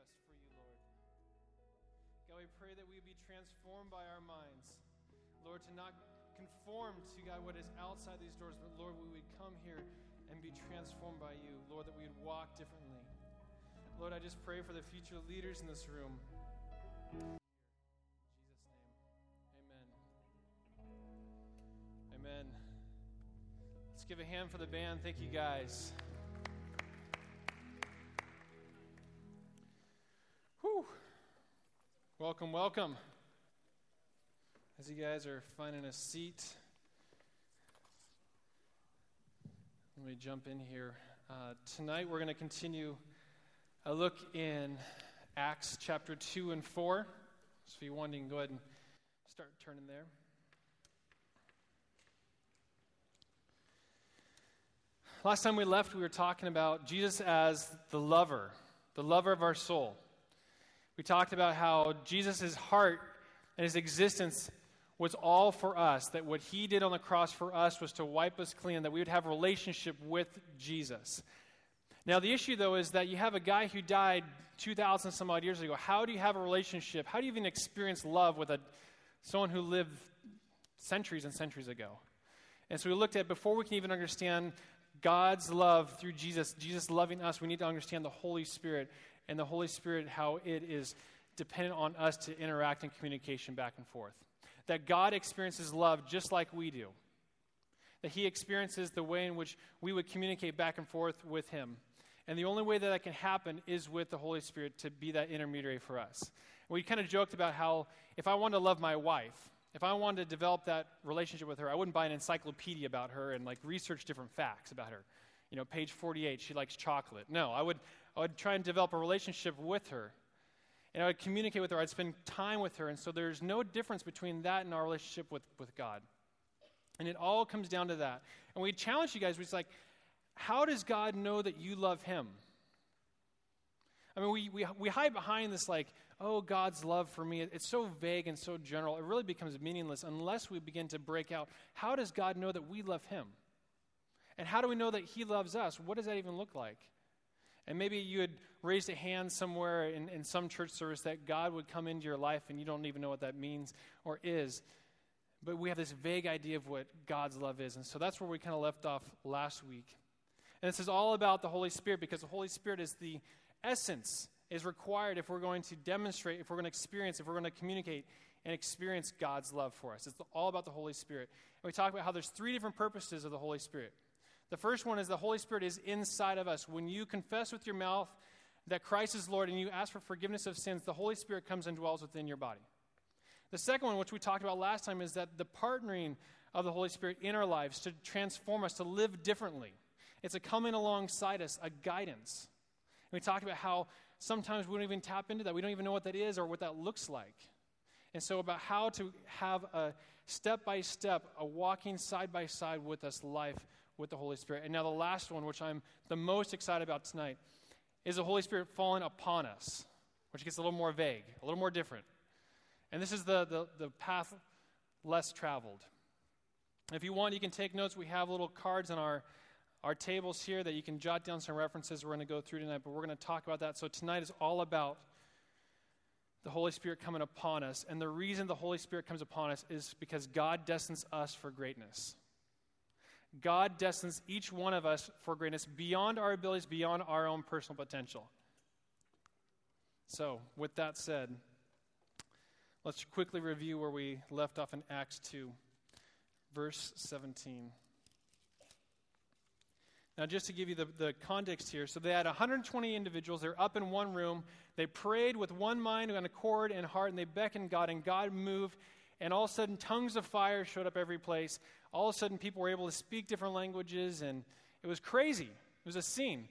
us for you, Lord. God, we pray that we be transformed by our minds. Lord, to not conform to, God, what is outside these doors, but Lord, we would come here and be transformed by you. Lord, that we would walk differently. Lord, I just pray for the future leaders in this room. In Jesus' name, amen. Amen. Let's give a hand for the band. Thank you, guys. Welcome, welcome. As you guys are finding a seat, let me jump in here. Uh, tonight we're going to continue a look in Acts chapter 2 and 4. So if you want, you can go ahead and start turning there. Last time we left, we were talking about Jesus as the lover, the lover of our soul. We talked about how Jesus' heart and his existence was all for us, that what he did on the cross for us was to wipe us clean, that we would have a relationship with Jesus. Now, the issue, though, is that you have a guy who died 2,000 some odd years ago. How do you have a relationship? How do you even experience love with a, someone who lived centuries and centuries ago? And so we looked at before we can even understand God's love through Jesus, Jesus loving us, we need to understand the Holy Spirit and the Holy Spirit, how it is dependent on us to interact in communication back and forth. That God experiences love just like we do. That He experiences the way in which we would communicate back and forth with Him. And the only way that that can happen is with the Holy Spirit to be that intermediary for us. We kind of joked about how if I wanted to love my wife, if I wanted to develop that relationship with her, I wouldn't buy an encyclopedia about her and like research different facts about her. You know, page 48, she likes chocolate. No, I would, I would try and develop a relationship with her. And I would communicate with her. I'd spend time with her. And so there's no difference between that and our relationship with, with God. And it all comes down to that. And we challenge you guys, we're like, how does God know that you love him? I mean, we, we, we hide behind this, like, oh, God's love for me. It's so vague and so general. It really becomes meaningless unless we begin to break out. How does God know that we love Him? And how do we know that He loves us? What does that even look like? And maybe you had raised a hand somewhere in, in some church service that God would come into your life and you don't even know what that means or is. But we have this vague idea of what God's love is. And so that's where we kind of left off last week. And this is all about the Holy Spirit because the Holy Spirit is the essence is required if we're going to demonstrate, if we're going to experience, if we're going to communicate and experience God's love for us. It's all about the Holy Spirit. And we talk about how there's three different purposes of the Holy Spirit. The first one is the Holy Spirit is inside of us. When you confess with your mouth that Christ is Lord and you ask for forgiveness of sins, the Holy Spirit comes and dwells within your body. The second one, which we talked about last time, is that the partnering of the Holy Spirit in our lives to transform us, to live differently. It's a coming alongside us, a guidance. And we talked about how sometimes we don't even tap into that. We don't even know what that is or what that looks like. And so, about how to have a step by step, a walking side by side with us life with the Holy Spirit. And now, the last one, which I'm the most excited about tonight, is the Holy Spirit falling upon us, which gets a little more vague, a little more different. And this is the, the, the path less traveled. If you want, you can take notes. We have little cards on our our tables here that you can jot down some references we're going to go through tonight, but we're going to talk about that. So tonight is all about the Holy Spirit coming upon us. And the reason the Holy Spirit comes upon us is because God destines us for greatness. God destines each one of us for greatness beyond our abilities, beyond our own personal potential. So, with that said, let's quickly review where we left off in Acts 2, verse 17. Now, just to give you the, the context here, so they had 120 individuals. They're up in one room. They prayed with one mind and accord and heart, and they beckoned God, and God moved. And all of a sudden, tongues of fire showed up every place. All of a sudden, people were able to speak different languages, and it was crazy. It was a scene.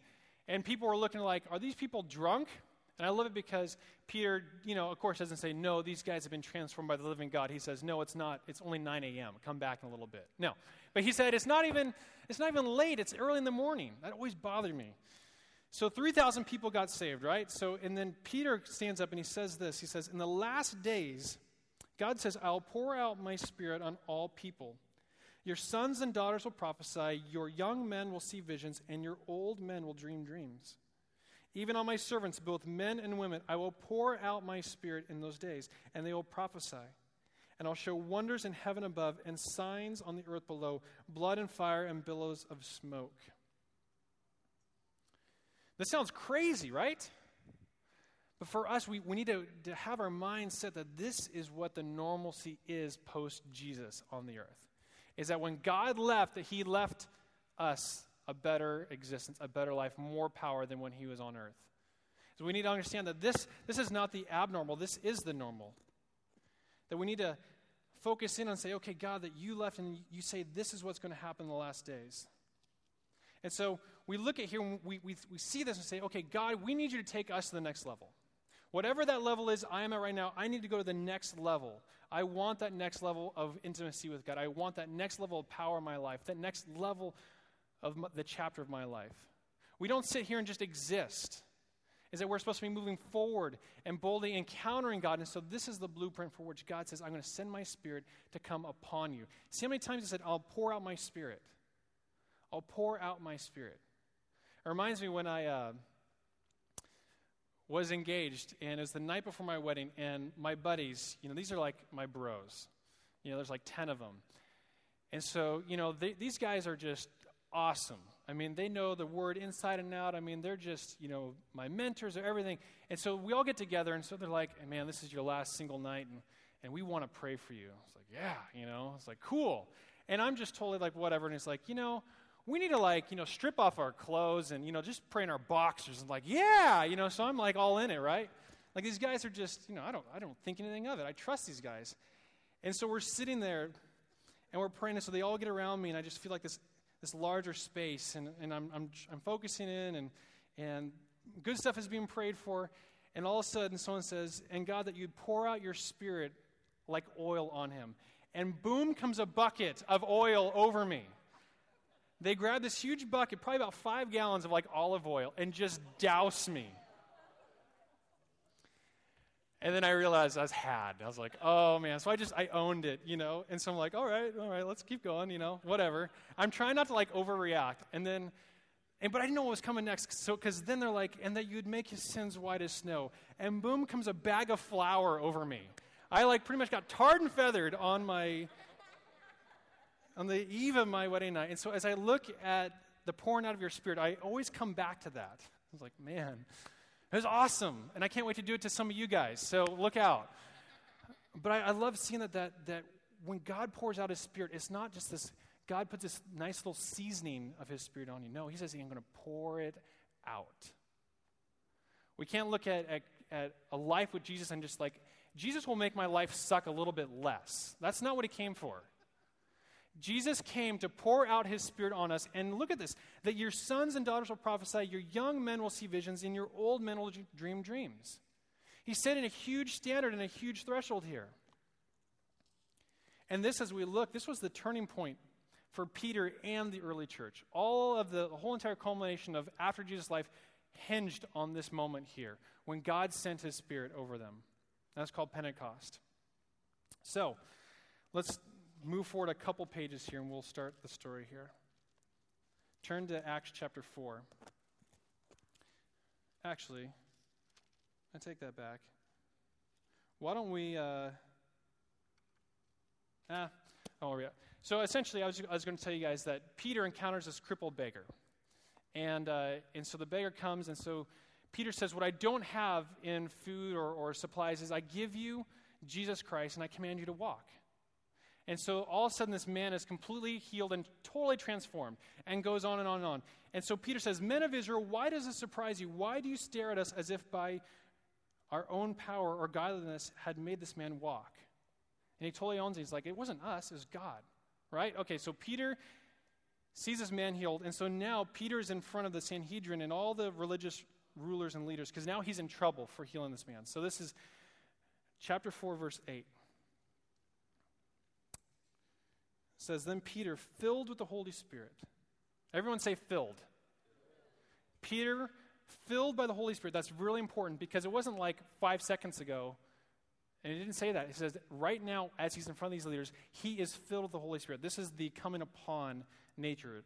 And people were looking like, are these people drunk? And I love it because Peter, you know, of course, doesn't say, no, these guys have been transformed by the living God. He says, no, it's not. It's only 9 a.m. Come back in a little bit. No. But he said, it's not even, it's not even late. It's early in the morning. That always bothered me. So 3,000 people got saved, right? So, and then Peter stands up and he says this. He says, in the last days, God says, I'll pour out my spirit on all people. Your sons and daughters will prophesy, your young men will see visions, and your old men will dream dreams. Even on my servants, both men and women, I will pour out my spirit in those days, and they will prophesy. And I'll show wonders in heaven above and signs on the earth below blood and fire and billows of smoke. This sounds crazy, right? But for us, we, we need to, to have our mind set that this is what the normalcy is post Jesus on the earth. Is that when God left, that He left us a better existence, a better life, more power than when he was on earth. So we need to understand that this, this is not the abnormal, this is the normal. That we need to focus in and say, okay, God, that you left and you say this is what's going to happen in the last days. And so we look at here, we, we, we see this and say, okay, God, we need you to take us to the next level. Whatever that level is I am at right now, I need to go to the next level. I want that next level of intimacy with God. I want that next level of power in my life, that next level of the chapter of my life. We don't sit here and just exist. Is that we're supposed to be moving forward and boldly encountering God. And so this is the blueprint for which God says, I'm going to send my spirit to come upon you. See how many times he said, I'll pour out my spirit. I'll pour out my spirit. It reminds me when I uh, was engaged, and it was the night before my wedding, and my buddies, you know, these are like my bros. You know, there's like 10 of them. And so, you know, they, these guys are just awesome. I mean, they know the word inside and out. I mean, they're just, you know, my mentors or everything. And so we all get together, and so they're like, man, this is your last single night, and, and we want to pray for you. It's like, yeah, you know, it's like, cool. And I'm just totally like, whatever. And it's like, you know, we need to like, you know, strip off our clothes and, you know, just pray in our boxers. And like, yeah, you know, so I'm like all in it, right? Like these guys are just, you know, I don't, I don't think anything of it. I trust these guys. And so we're sitting there and we're praying, and so they all get around me, and I just feel like this this larger space, and, and I'm, I'm, I'm focusing in, and, and good stuff is being prayed for, and all of a sudden someone says, And God, that you'd pour out your spirit like oil on him. And boom comes a bucket of oil over me. They grab this huge bucket, probably about five gallons of like olive oil, and just douse me. And then I realized I was had. I was like, oh man. So I just, I owned it, you know? And so I'm like, all right, all right, let's keep going, you know, whatever. I'm trying not to like overreact. And then, and, but I didn't know what was coming next. So, because then they're like, and that you'd make his sins white as snow. And boom comes a bag of flour over me. I like pretty much got tarred and feathered on my, on the eve of my wedding night. And so as I look at the pouring out of your spirit, I always come back to that. I was like, man, it was awesome, and I can't wait to do it to some of you guys, so look out. But I, I love seeing that, that, that when God pours out His Spirit, it's not just this, God puts this nice little seasoning of His Spirit on you. No, He says, I'm going to pour it out. We can't look at, at, at a life with Jesus and just like, Jesus will make my life suck a little bit less. That's not what He came for. Jesus came to pour out his spirit on us. And look at this that your sons and daughters will prophesy, your young men will see visions, and your old men will dream dreams. He's setting a huge standard and a huge threshold here. And this, as we look, this was the turning point for Peter and the early church. All of the, the whole entire culmination of after Jesus' life hinged on this moment here when God sent his spirit over them. That's called Pentecost. So, let's move forward a couple pages here and we'll start the story here. Turn to Acts chapter 4. Actually, I take that back. Why don't we. Uh, ah, don't worry. So essentially, I was, I was going to tell you guys that Peter encounters this crippled beggar. And, uh, and so the beggar comes, and so Peter says, What I don't have in food or, or supplies is I give you Jesus Christ, and I command you to walk. And so all of a sudden, this man is completely healed and totally transformed and goes on and on and on. And so Peter says, Men of Israel, why does this surprise you? Why do you stare at us as if by our own power or godliness had made this man walk? And he totally owns it. He's like, It wasn't us, it was God. Right? Okay, so Peter sees this man healed. And so now Peter's in front of the Sanhedrin and all the religious rulers and leaders because now he's in trouble for healing this man. So this is chapter 4, verse 8. Says, Then Peter, filled with the Holy Spirit, everyone say filled. Peter, filled by the Holy Spirit. That's really important because it wasn't like five seconds ago. And he didn't say that. He says, right now, as he's in front of these leaders, he is filled with the Holy Spirit. This is the coming upon nature.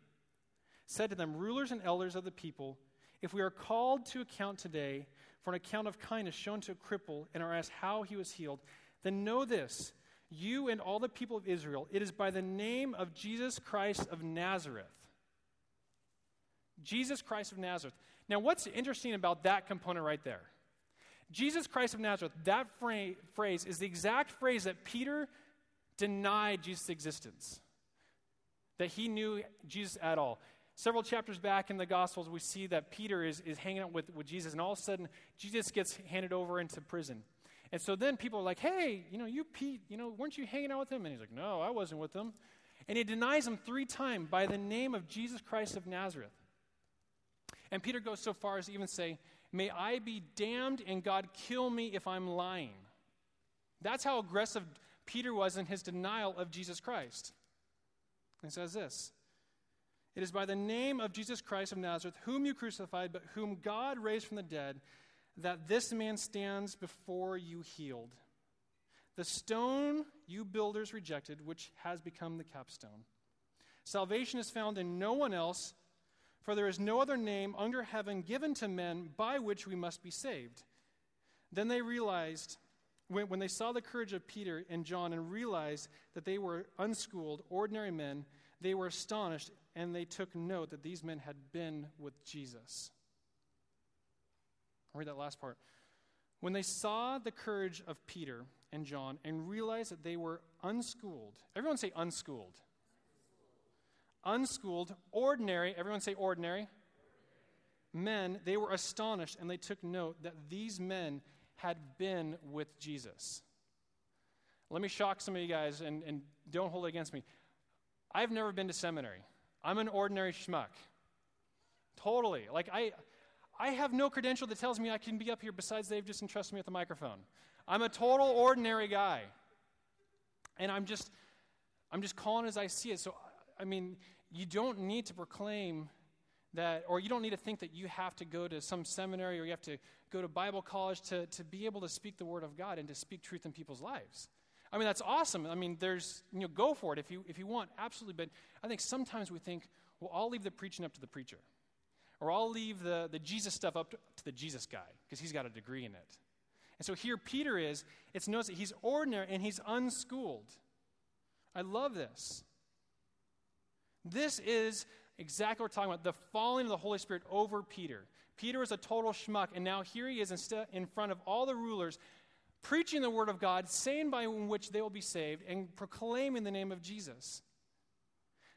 Said to them, rulers and elders of the people, If we are called to account today for an account of kindness shown to a cripple and are asked how he was healed, then know this you and all the people of Israel, it is by the name of Jesus Christ of Nazareth. Jesus Christ of Nazareth. Now, what's interesting about that component right there? Jesus Christ of Nazareth, that phrase is the exact phrase that Peter denied Jesus' existence, that he knew Jesus at all. Several chapters back in the Gospels, we see that Peter is, is hanging out with, with Jesus, and all of a sudden, Jesus gets handed over into prison. And so then people are like, hey, you know, you, Pete, you know, weren't you hanging out with him? And he's like, no, I wasn't with him. And he denies him three times by the name of Jesus Christ of Nazareth. And Peter goes so far as to even say, May I be damned and God kill me if I'm lying. That's how aggressive Peter was in his denial of Jesus Christ. And he says this It is by the name of Jesus Christ of Nazareth, whom you crucified, but whom God raised from the dead, that this man stands before you healed. The stone you builders rejected, which has become the capstone. Salvation is found in no one else for there is no other name under heaven given to men by which we must be saved. Then they realized, when, when they saw the courage of Peter and John and realized that they were unschooled, ordinary men, they were astonished and they took note that these men had been with Jesus. I'll read that last part. When they saw the courage of Peter and John and realized that they were unschooled, everyone say unschooled unschooled, ordinary, everyone say ordinary, men, they were astonished and they took note that these men had been with Jesus. Let me shock some of you guys and, and don't hold it against me. I've never been to seminary. I'm an ordinary schmuck. Totally. Like, I, I have no credential that tells me I can be up here besides they've just entrusted me with the microphone. I'm a total ordinary guy. And I'm just, I'm just calling as I see it. So I mean, you don't need to proclaim that, or you don't need to think that you have to go to some seminary or you have to go to Bible college to, to be able to speak the Word of God and to speak truth in people's lives. I mean, that's awesome. I mean, there's, you know, go for it if you, if you want, absolutely. But I think sometimes we think, well, I'll leave the preaching up to the preacher. Or I'll leave the, the Jesus stuff up to, to the Jesus guy because he's got a degree in it. And so here Peter is, it's notice that he's ordinary and he's unschooled. I love this. This is exactly what we're talking about the falling of the Holy Spirit over Peter. Peter was a total schmuck, and now here he is in front of all the rulers, preaching the word of God, saying by which they will be saved, and proclaiming the name of Jesus.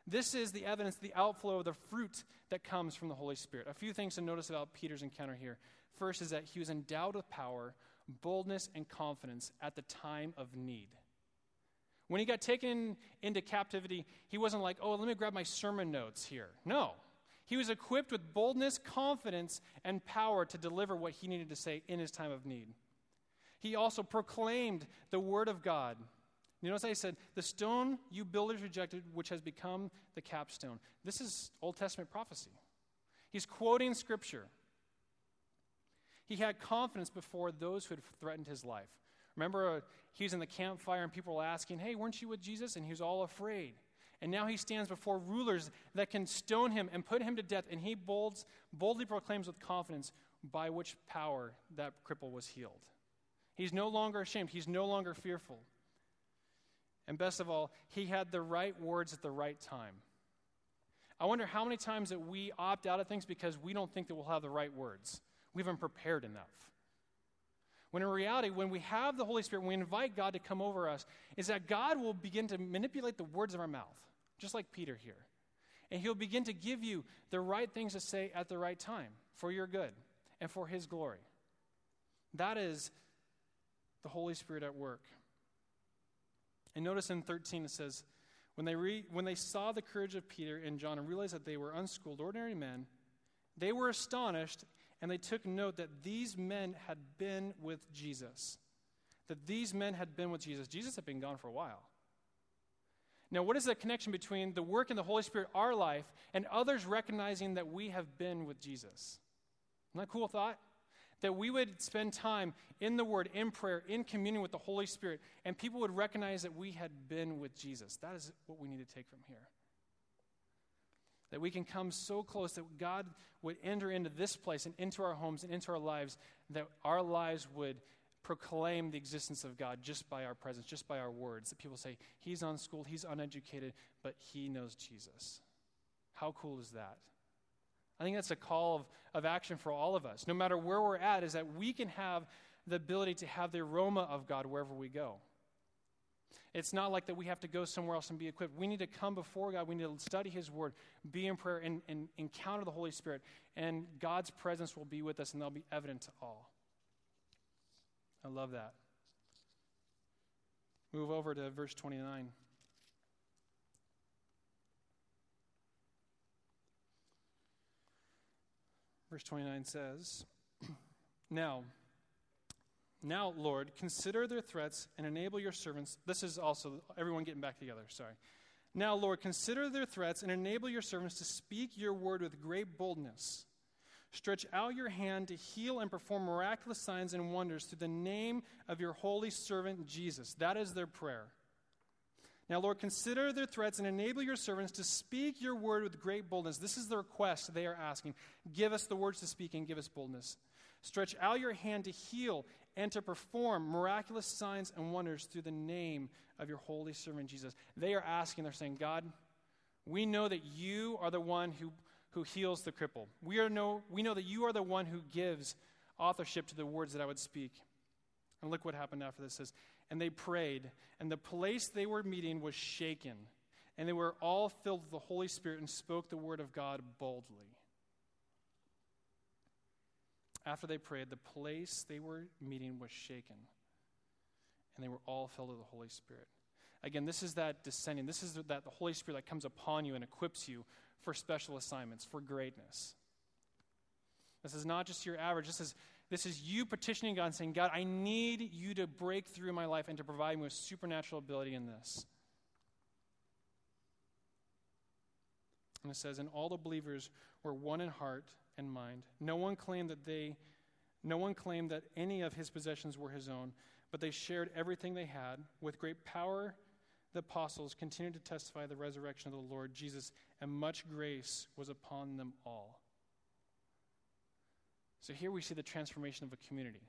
This is the evidence, the outflow of the fruit that comes from the Holy Spirit. A few things to notice about Peter's encounter here. First is that he was endowed with power, boldness, and confidence at the time of need. When he got taken into captivity, he wasn't like, oh, let me grab my sermon notes here. No. He was equipped with boldness, confidence, and power to deliver what he needed to say in his time of need. He also proclaimed the word of God. You notice I said, the stone you builders rejected, which has become the capstone. This is Old Testament prophecy. He's quoting scripture. He had confidence before those who had threatened his life. Remember, uh, he was in the campfire and people were asking, Hey, weren't you with Jesus? And he was all afraid. And now he stands before rulers that can stone him and put him to death. And he bolds, boldly proclaims with confidence by which power that cripple was healed. He's no longer ashamed, he's no longer fearful. And best of all, he had the right words at the right time. I wonder how many times that we opt out of things because we don't think that we'll have the right words. We haven't prepared enough. When in reality, when we have the Holy Spirit, we invite God to come over us, is that God will begin to manipulate the words of our mouth, just like Peter here. And he'll begin to give you the right things to say at the right time for your good and for his glory. That is the Holy Spirit at work. And notice in 13 it says, when they, re- when they saw the courage of Peter and John and realized that they were unschooled, ordinary men, they were astonished and they took note that these men had been with Jesus. That these men had been with Jesus. Jesus had been gone for a while. Now, what is the connection between the work in the Holy Spirit, our life, and others recognizing that we have been with Jesus? Isn't that a cool thought? That we would spend time in the Word, in prayer, in communion with the Holy Spirit, and people would recognize that we had been with Jesus. That is what we need to take from here. That we can come so close that God would enter into this place and into our homes and into our lives, that our lives would proclaim the existence of God just by our presence, just by our words. That people say, He's unschooled, He's uneducated, but He knows Jesus. How cool is that? I think that's a call of, of action for all of us, no matter where we're at, is that we can have the ability to have the aroma of God wherever we go. It's not like that we have to go somewhere else and be equipped. We need to come before God. We need to study His Word, be in prayer, and, and encounter the Holy Spirit. And God's presence will be with us, and they'll be evident to all. I love that. Move over to verse 29. Verse 29 says, Now, now, Lord, consider their threats and enable your servants. This is also everyone getting back together, sorry. Now, Lord, consider their threats and enable your servants to speak your word with great boldness. Stretch out your hand to heal and perform miraculous signs and wonders through the name of your holy servant Jesus. That is their prayer. Now, Lord, consider their threats and enable your servants to speak your word with great boldness. This is the request they are asking. Give us the words to speak and give us boldness. Stretch out your hand to heal and to perform miraculous signs and wonders through the name of your holy servant Jesus. They are asking, they're saying, God, we know that you are the one who, who heals the cripple. We, are know, we know that you are the one who gives authorship to the words that I would speak. And look what happened after this says, and they prayed, and the place they were meeting was shaken, and they were all filled with the Holy Spirit and spoke the word of God boldly. After they prayed, the place they were meeting was shaken, and they were all filled with the Holy Spirit. Again, this is that descending. This is that the Holy Spirit that comes upon you and equips you for special assignments, for greatness. This is not just your average. This is this is you petitioning God and saying, God, I need you to break through my life and to provide me with supernatural ability in this. And it says, And all the believers were one in heart and mind. No one claimed that they no one claimed that any of his possessions were his own, but they shared everything they had. With great power, the apostles continued to testify the resurrection of the Lord Jesus, and much grace was upon them all. So here we see the transformation of a community.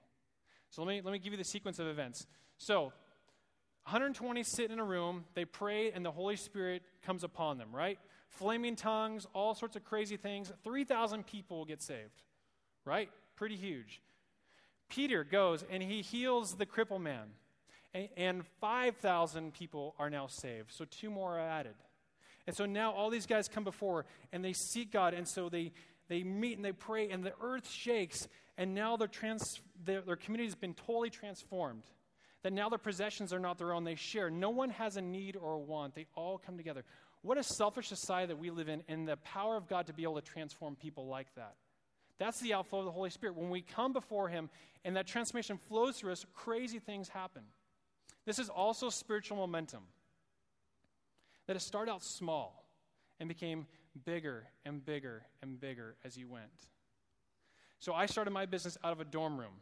So let me, let me give you the sequence of events. So 120 sit in a room, they pray, and the Holy Spirit comes upon them, right? Flaming tongues, all sorts of crazy things. 3,000 people get saved, right? Pretty huge. Peter goes and he heals the cripple man, and, and 5,000 people are now saved. So two more are added. And so now all these guys come before and they seek God, and so they, they meet and they pray, and the earth shakes, and now their, trans, their, their community has been totally transformed. That now their possessions are not their own, they share. No one has a need or a want, they all come together. What a selfish society that we live in, and the power of God to be able to transform people like that. That's the outflow of the Holy Spirit. When we come before Him and that transformation flows through us, crazy things happen. This is also spiritual momentum. That it started out small and became bigger and bigger and bigger as you went. So I started my business out of a dorm room.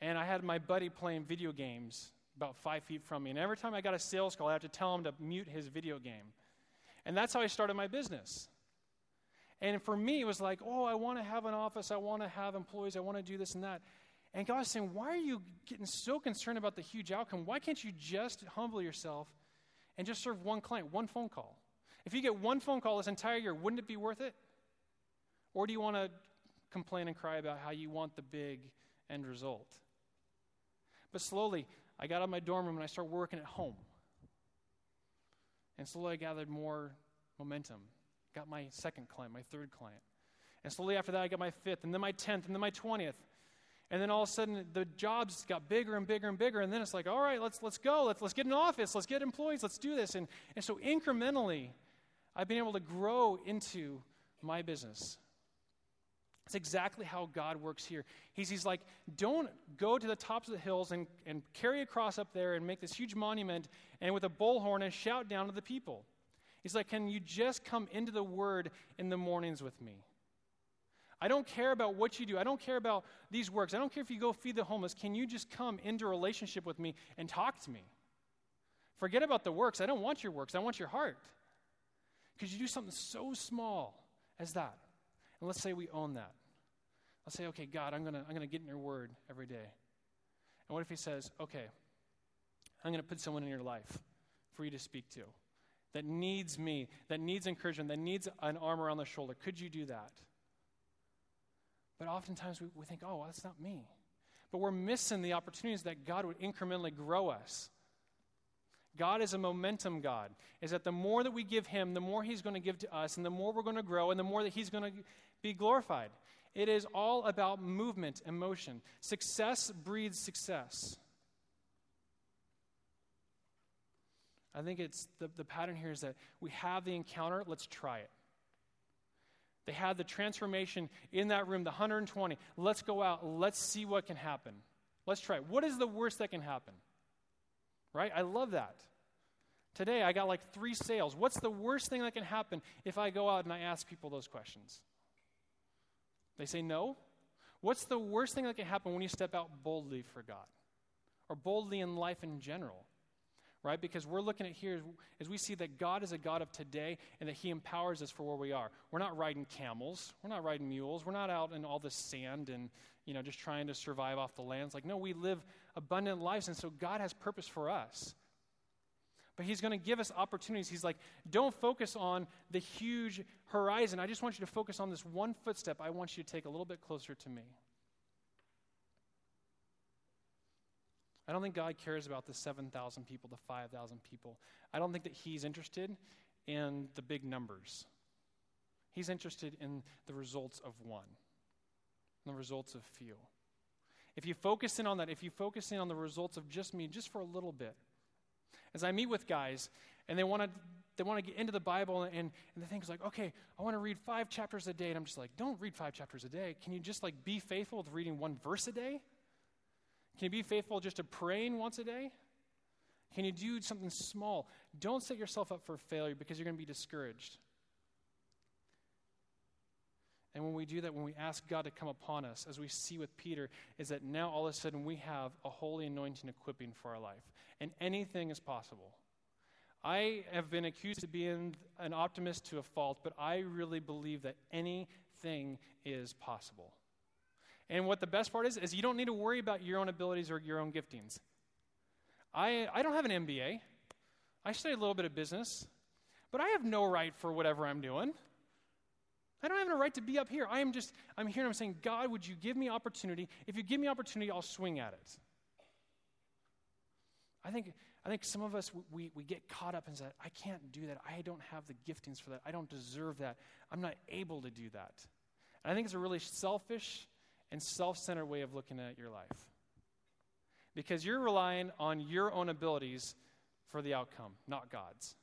And I had my buddy playing video games about five feet from me. And every time I got a sales call, I had to tell him to mute his video game. And that's how I started my business. And for me, it was like, oh, I want to have an office. I want to have employees. I want to do this and that. And God was saying, why are you getting so concerned about the huge outcome? Why can't you just humble yourself and just serve one client, one phone call? If you get one phone call this entire year, wouldn't it be worth it? Or do you want to complain and cry about how you want the big end result? But slowly, I got out of my dorm room and I started working at home. And slowly I gathered more momentum. Got my second client, my third client. And slowly after that, I got my fifth, and then my tenth, and then my twentieth. And then all of a sudden, the jobs got bigger and bigger and bigger. And then it's like, all right, let's, let's go. Let's, let's get an office. Let's get employees. Let's do this. And, and so incrementally, I've been able to grow into my business. It's exactly how God works here. He's, he's like, don't go to the tops of the hills and, and carry a cross up there and make this huge monument and with a bullhorn and shout down to the people. He's like, can you just come into the word in the mornings with me? I don't care about what you do. I don't care about these works. I don't care if you go feed the homeless. Can you just come into relationship with me and talk to me? Forget about the works. I don't want your works. I want your heart. Could you do something so small as that? And let's say we own that. Let's say, okay, God, I'm going to I'm going to get in your word every day. And what if he says, okay, I'm going to put someone in your life for you to speak to that needs me, that needs encouragement, that needs an arm around the shoulder? Could you do that? But oftentimes we, we think, oh, well, that's not me. But we're missing the opportunities that God would incrementally grow us. God is a momentum God. Is that the more that we give Him, the more He's going to give to us, and the more we're going to grow, and the more that He's going to be glorified. It is all about movement and motion. Success breeds success. I think it's the, the pattern here is that we have the encounter, let's try it. They had the transformation in that room, the 120. Let's go out, let's see what can happen. Let's try it. What is the worst that can happen? Right? I love that. Today I got like three sales. What's the worst thing that can happen if I go out and I ask people those questions? They say no. What's the worst thing that can happen when you step out boldly for God? Or boldly in life in general? Right? Because we're looking at here as we see that God is a God of today and that He empowers us for where we are. We're not riding camels. We're not riding mules. We're not out in all the sand and, you know, just trying to survive off the lands. Like, no, we live abundant lives, and so God has purpose for us. But he's going to give us opportunities. He's like, don't focus on the huge horizon. I just want you to focus on this one footstep I want you to take a little bit closer to me. I don't think God cares about the 7,000 people, the 5,000 people. I don't think that he's interested in the big numbers. He's interested in the results of one, the results of few. If you focus in on that, if you focus in on the results of just me, just for a little bit, as I meet with guys and they want to they want to get into the Bible and, and the thing's like, okay, I want to read five chapters a day. And I'm just like, don't read five chapters a day. Can you just like be faithful with reading one verse a day? Can you be faithful just to praying once a day? Can you do something small? Don't set yourself up for failure because you're going to be discouraged. And when we do that, when we ask God to come upon us, as we see with Peter, is that now all of a sudden we have a holy anointing equipping for our life. And anything is possible. I have been accused of being an optimist to a fault, but I really believe that anything is possible. And what the best part is, is you don't need to worry about your own abilities or your own giftings. I, I don't have an MBA. I studied a little bit of business, but I have no right for whatever I'm doing. I don't have a right to be up here. I am just, I'm here and I'm saying, God, would you give me opportunity? If you give me opportunity, I'll swing at it. I think, I think some of us, we, we get caught up and say, I can't do that. I don't have the giftings for that. I don't deserve that. I'm not able to do that. And I think it's a really selfish and self centered way of looking at your life. Because you're relying on your own abilities for the outcome, not God's.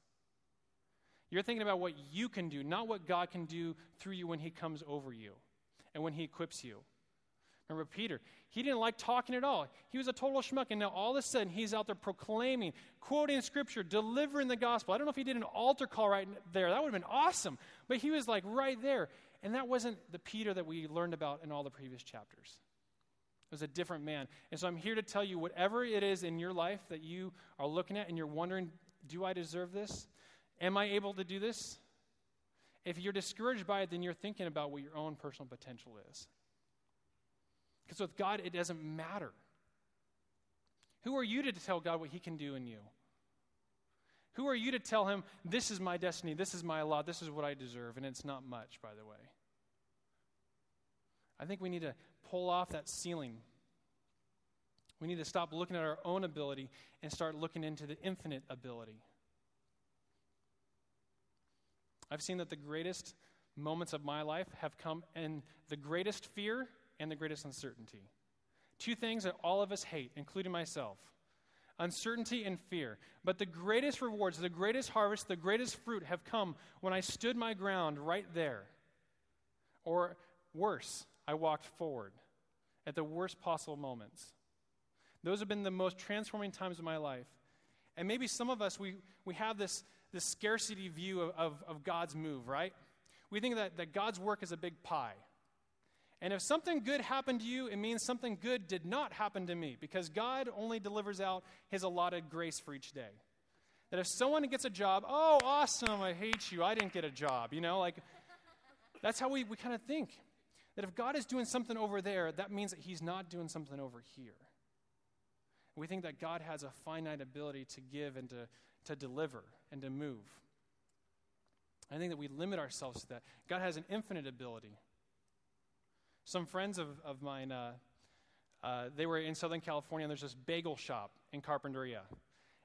You're thinking about what you can do, not what God can do through you when He comes over you and when He equips you. Remember Peter? He didn't like talking at all. He was a total schmuck. And now all of a sudden, he's out there proclaiming, quoting scripture, delivering the gospel. I don't know if he did an altar call right there. That would have been awesome. But he was like right there. And that wasn't the Peter that we learned about in all the previous chapters. It was a different man. And so I'm here to tell you whatever it is in your life that you are looking at and you're wondering, do I deserve this? Am I able to do this? If you're discouraged by it, then you're thinking about what your own personal potential is. Because with God, it doesn't matter. Who are you to tell God what He can do in you? Who are you to tell Him, this is my destiny, this is my lot, this is what I deserve? And it's not much, by the way. I think we need to pull off that ceiling. We need to stop looking at our own ability and start looking into the infinite ability. I've seen that the greatest moments of my life have come in the greatest fear and the greatest uncertainty. Two things that all of us hate, including myself uncertainty and fear. But the greatest rewards, the greatest harvest, the greatest fruit have come when I stood my ground right there. Or worse, I walked forward at the worst possible moments. Those have been the most transforming times of my life. And maybe some of us, we, we have this this scarcity view of, of, of God's move, right? We think that, that God's work is a big pie. And if something good happened to you, it means something good did not happen to me because God only delivers out his allotted grace for each day. That if someone gets a job, oh, awesome, I hate you, I didn't get a job. You know, like, that's how we, we kind of think. That if God is doing something over there, that means that He's not doing something over here. We think that God has a finite ability to give and to, to deliver and to move. I think that we limit ourselves to that. God has an infinite ability. Some friends of, of mine, uh, uh, they were in Southern California, and there's this bagel shop in Carpinteria.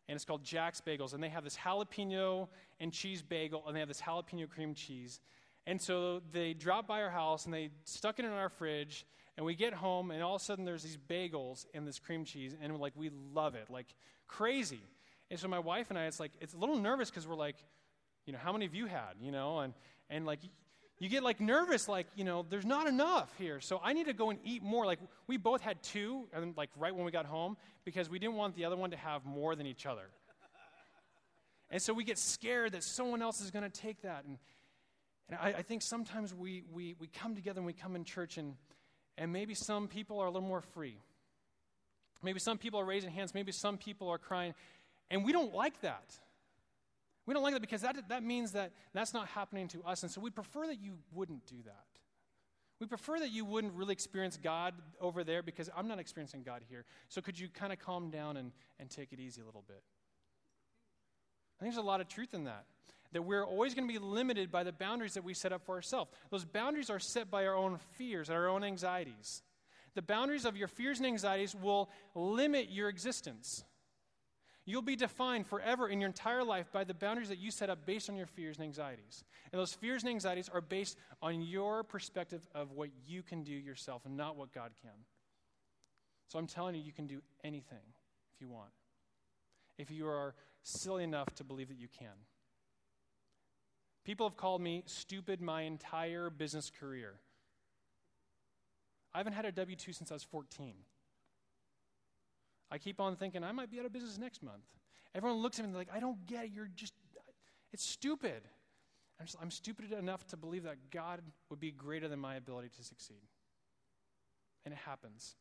And it's called Jack's Bagels. And they have this jalapeno and cheese bagel, and they have this jalapeno cream cheese. And so they dropped by our house, and they stuck it in our fridge, and we get home, and all of a sudden there's these bagels and this cream cheese, and like we love it, like crazy. And so my wife and I, it's like, it's a little nervous because we're like, you know, how many of you had, you know, and, and like, you get like nervous, like, you know, there's not enough here. So I need to go and eat more. Like, we both had two, and like right when we got home, because we didn't want the other one to have more than each other. And so we get scared that someone else is going to take that. And, and I, I, think sometimes we, we, we come together and we come in church, and, and maybe some people are a little more free. Maybe some people are raising hands. Maybe some people are crying. And we don't like that. We don't like that because that, that means that that's not happening to us. And so we prefer that you wouldn't do that. We prefer that you wouldn't really experience God over there because I'm not experiencing God here. So could you kind of calm down and, and take it easy a little bit? I think there's a lot of truth in that. That we're always going to be limited by the boundaries that we set up for ourselves. Those boundaries are set by our own fears and our own anxieties. The boundaries of your fears and anxieties will limit your existence. You'll be defined forever in your entire life by the boundaries that you set up based on your fears and anxieties. And those fears and anxieties are based on your perspective of what you can do yourself and not what God can. So I'm telling you, you can do anything if you want. If you are silly enough to believe that you can. People have called me stupid my entire business career. I haven't had a W 2 since I was 14. I keep on thinking I might be out of business next month. Everyone looks at me like, I don't get it. You're just, it's stupid. I'm, just, I'm stupid enough to believe that God would be greater than my ability to succeed. And it happens.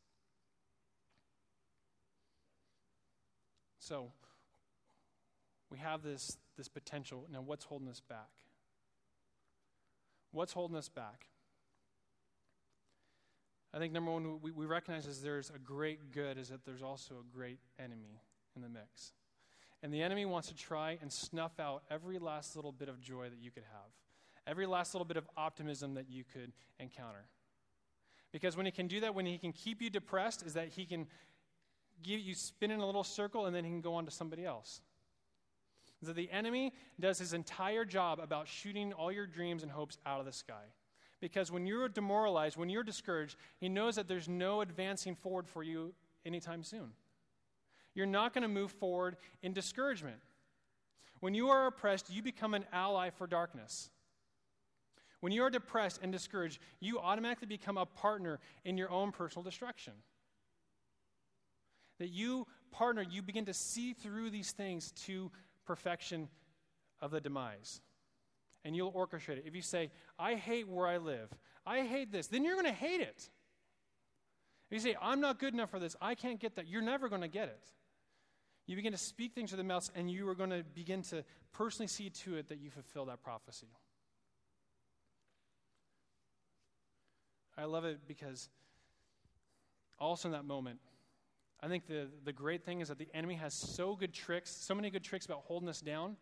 So, we have this, this potential. Now, what's holding us back? What's holding us back? I think number one, we, we recognize is there's a great good, is that there's also a great enemy in the mix. And the enemy wants to try and snuff out every last little bit of joy that you could have, every last little bit of optimism that you could encounter. Because when he can do that, when he can keep you depressed, is that he can give you spin in a little circle and then he can go on to somebody else. So the enemy does his entire job about shooting all your dreams and hopes out of the sky. Because when you're demoralized, when you're discouraged, he knows that there's no advancing forward for you anytime soon. You're not going to move forward in discouragement. When you are oppressed, you become an ally for darkness. When you are depressed and discouraged, you automatically become a partner in your own personal destruction. That you partner, you begin to see through these things to perfection of the demise and you'll orchestrate it. If you say, I hate where I live, I hate this, then you're going to hate it. If you say, I'm not good enough for this, I can't get that, you're never going to get it. You begin to speak things to the mouth, and you are going to begin to personally see to it that you fulfill that prophecy. I love it because also in that moment, I think the, the great thing is that the enemy has so good tricks, so many good tricks about holding us down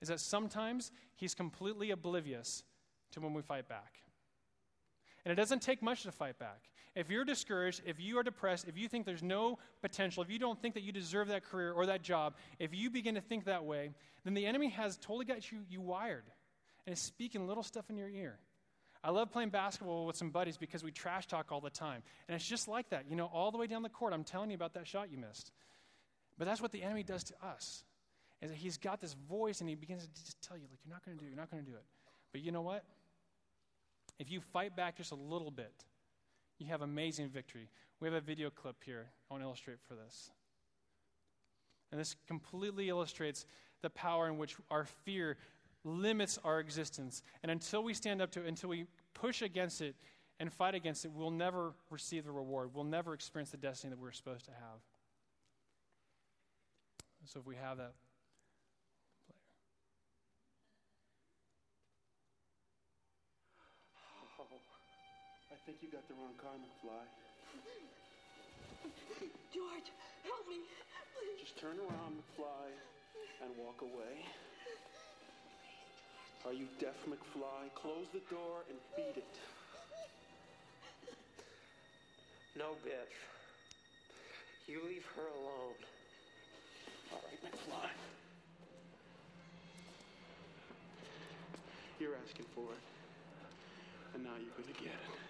is that sometimes he's completely oblivious to when we fight back. And it doesn't take much to fight back. If you're discouraged, if you are depressed, if you think there's no potential, if you don't think that you deserve that career or that job, if you begin to think that way, then the enemy has totally got you, you wired and is speaking little stuff in your ear. I love playing basketball with some buddies because we trash talk all the time. And it's just like that. You know, all the way down the court, I'm telling you about that shot you missed. But that's what the enemy does to us is that he's got this voice and he begins to just tell you, like, you're not going to do it, you're not going to do it. But you know what? If you fight back just a little bit, you have amazing victory. We have a video clip here I want to illustrate for this. And this completely illustrates the power in which our fear limits our existence. And until we stand up to it, until we push against it and fight against it, we'll never receive the reward. We'll never experience the destiny that we're supposed to have. So if we have that think you got the wrong car, McFly. George, help me, please. Just turn around, McFly, and walk away. Are you deaf, McFly? Close the door and feed it. No, Biff. You leave her alone. All right, McFly. You're asking for it. And now you're gonna get it.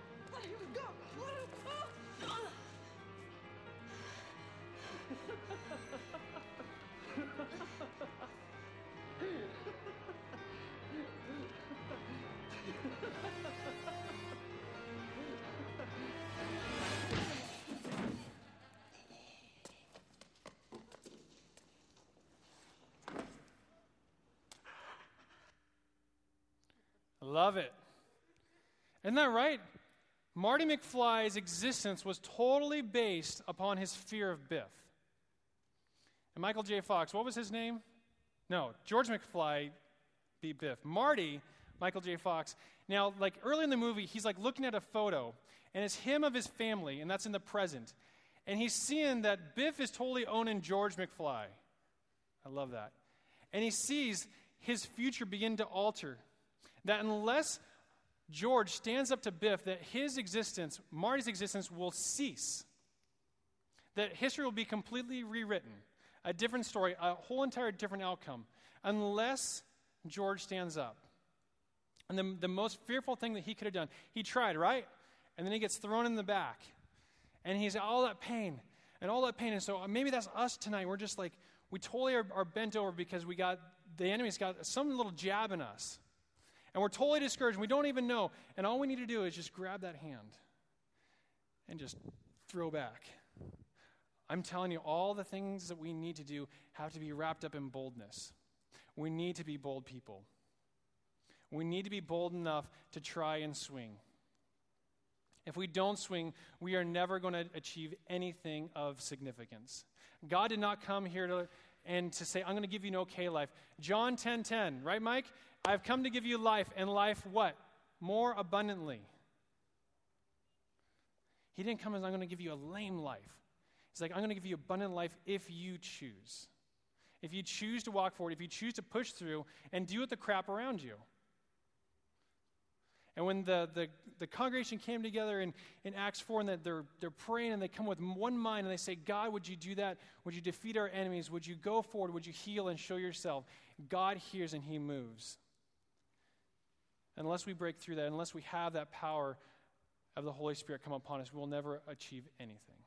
Love it. Isn't that right? Marty McFly's existence was totally based upon his fear of Biff. And Michael J. Fox, what was his name? No, George McFly Biff. Marty, Michael J. Fox. Now, like early in the movie, he's like looking at a photo, and it's him of his family, and that's in the present. And he's seeing that Biff is totally owning George McFly. I love that. And he sees his future begin to alter. That unless George stands up to Biff, that his existence, Marty's existence, will cease. That history will be completely rewritten. A different story, a whole entire different outcome, unless George stands up. And the, the most fearful thing that he could have done, he tried, right? And then he gets thrown in the back. And he's all that pain and all that pain. And so uh, maybe that's us tonight. We're just like, we totally are, are bent over because we got, the enemy's got some little jab in us. And we're totally discouraged. We don't even know. And all we need to do is just grab that hand and just throw back. I'm telling you, all the things that we need to do have to be wrapped up in boldness. We need to be bold people. We need to be bold enough to try and swing. If we don't swing, we are never going to achieve anything of significance. God did not come here to and to say, I'm going to give you an okay life. John 10 10, right, Mike? I've come to give you life, and life what? More abundantly. He didn't come as I'm going to give you a lame life. He's like, I'm going to give you abundant life if you choose. If you choose to walk forward, if you choose to push through and deal with the crap around you. And when the, the, the congregation came together in, in Acts 4 and that they're, they're praying and they come with one mind and they say, God, would you do that? Would you defeat our enemies? Would you go forward? Would you heal and show yourself? God hears and he moves. Unless we break through that, unless we have that power of the Holy Spirit come upon us, we will never achieve anything.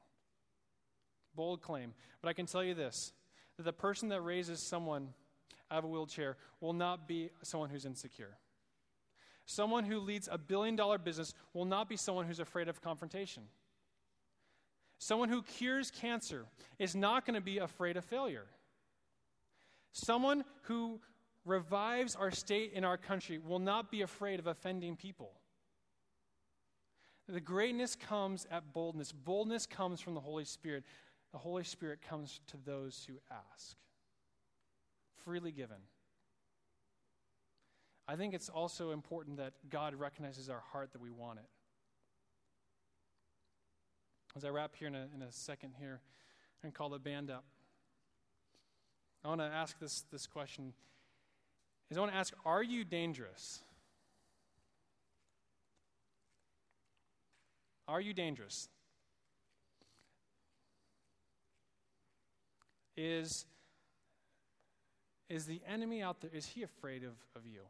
Bold claim. But I can tell you this that the person that raises someone out of a wheelchair will not be someone who's insecure. Someone who leads a billion dollar business will not be someone who's afraid of confrontation. Someone who cures cancer is not going to be afraid of failure. Someone who revives our state and our country will not be afraid of offending people. The greatness comes at boldness. Boldness comes from the Holy Spirit. The Holy Spirit comes to those who ask, freely given. I think it's also important that God recognizes our heart that we want it. As I wrap here in a, in a second here and call the band up, I want to ask this, this question. Is I want to ask, are you dangerous? Are you dangerous? Is, is the enemy out there, is he afraid of, of you?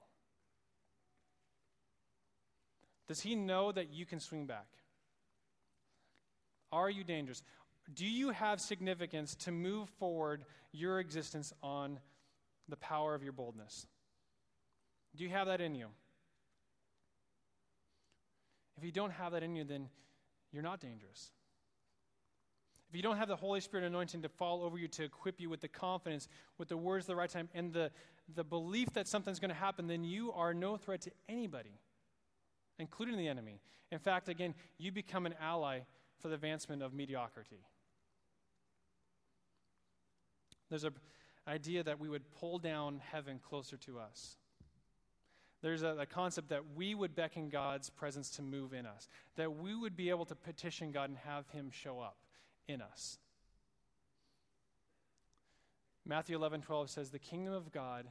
Does he know that you can swing back? Are you dangerous? Do you have significance to move forward your existence on the power of your boldness? Do you have that in you? If you don't have that in you, then you're not dangerous. If you don't have the Holy Spirit anointing to fall over you to equip you with the confidence, with the words at the right time, and the, the belief that something's going to happen, then you are no threat to anybody, including the enemy. In fact, again, you become an ally for the advancement of mediocrity. There's an idea that we would pull down heaven closer to us. There's a, a, concept that we would beckon God's presence to move in us, that we would be able to petition God and have Him show up in us. Matthew 11, 12 says, The kingdom of God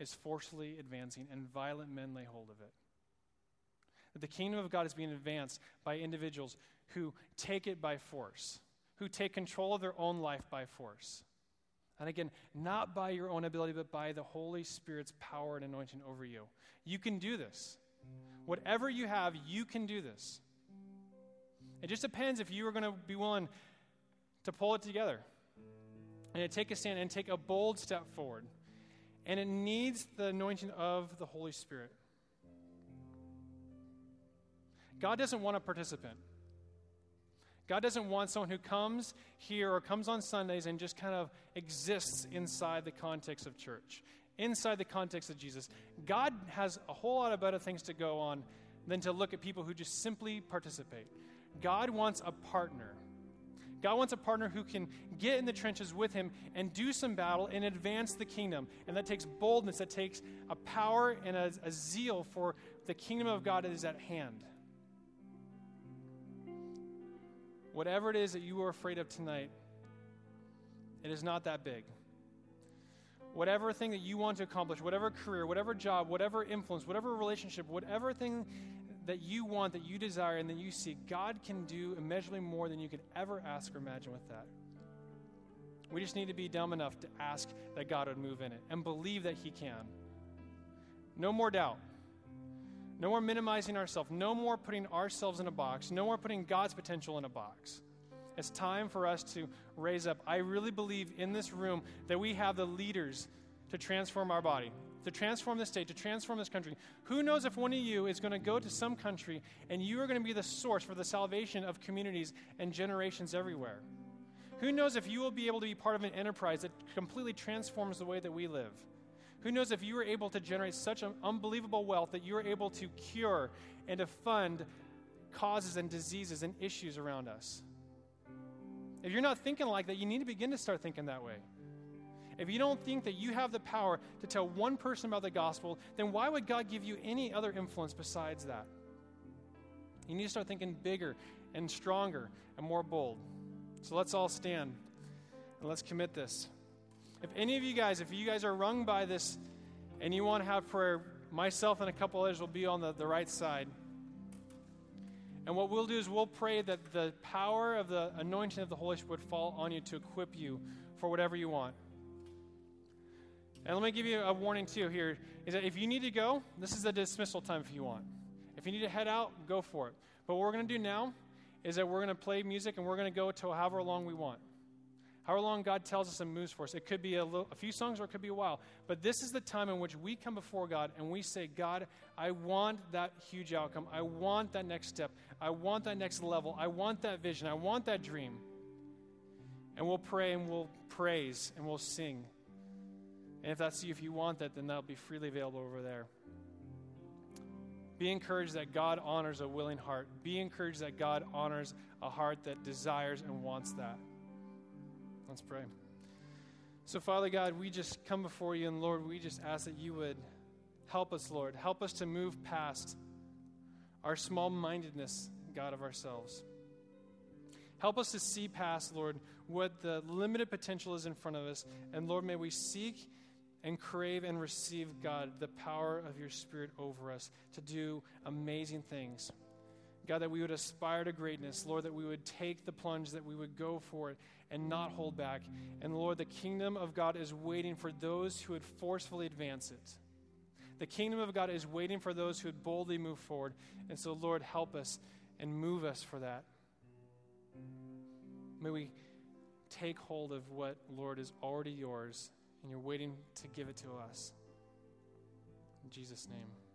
is forcefully advancing, and violent men lay hold of it. The kingdom of God is being advanced by individuals who take it by force, who take control of their own life by force. And again, not by your own ability, but by the Holy Spirit's power and anointing over you. You can do this. Whatever you have, you can do this. It just depends if you are going to be willing to pull it together and to take a stand and take a bold step forward. And it needs the anointing of the Holy Spirit. God doesn't want a participant. God doesn't want someone who comes here or comes on Sundays and just kind of exists inside the context of church, inside the context of Jesus. God has a whole lot of better things to go on than to look at people who just simply participate. God wants a partner. God wants a partner who can get in the trenches with him and do some battle and advance the kingdom. And that takes boldness, that takes a power and a, a zeal for the kingdom of God is at hand. Whatever it is that you are afraid of tonight, it is not that big. Whatever thing that you want to accomplish, whatever career, whatever job, whatever influence, whatever relationship, whatever thing that you want, that you desire, and that you seek, God can do immeasurably more than you could ever ask or imagine with that. We just need to be dumb enough to ask that God would move in it and believe that He can. No more doubt. No more minimizing ourselves. No more putting ourselves in a box. No more putting God's potential in a box. It's time for us to raise up. I really believe in this room that we have the leaders to transform our body to transform the state, to transform this country. Who knows if one of you is going to go to some country and you are going to be the source for the salvation of communities and generations everywhere? Who knows if you will be able to be part of an enterprise that completely transforms the way that we live? Who knows if you are able to generate such an unbelievable wealth that you are able to cure and to fund causes and diseases and issues around us? If you're not thinking like that, you need to begin to start thinking that way. If you don't think that you have the power to tell one person about the gospel, then why would God give you any other influence besides that? You need to start thinking bigger and stronger and more bold. So let's all stand and let's commit this. If any of you guys, if you guys are wrung by this and you want to have prayer, myself and a couple others will be on the, the right side. And what we'll do is we'll pray that the power of the anointing of the Holy Spirit would fall on you to equip you for whatever you want. And let me give you a warning too here is that if you need to go, this is a dismissal time if you want. If you need to head out, go for it. But what we're going to do now is that we're going to play music and we're going to go to however long we want. However long God tells us and moves for us. It could be a, little, a few songs or it could be a while. But this is the time in which we come before God and we say, God, I want that huge outcome. I want that next step. I want that next level. I want that vision. I want that dream. And we'll pray and we'll praise and we'll sing. And if that's you, if you want that, then that'll be freely available over there. Be encouraged that God honors a willing heart. Be encouraged that God honors a heart that desires and wants that. Let's pray. So, Father God, we just come before you, and Lord, we just ask that you would help us, Lord. Help us to move past our small mindedness, God, of ourselves. Help us to see past, Lord, what the limited potential is in front of us. And Lord, may we seek and crave and receive, God, the power of your Spirit over us to do amazing things. God, that we would aspire to greatness. Lord, that we would take the plunge, that we would go for it and not hold back. And Lord, the kingdom of God is waiting for those who would forcefully advance it. The kingdom of God is waiting for those who would boldly move forward. And so, Lord, help us and move us for that. May we take hold of what, Lord, is already yours and you're waiting to give it to us. In Jesus' name.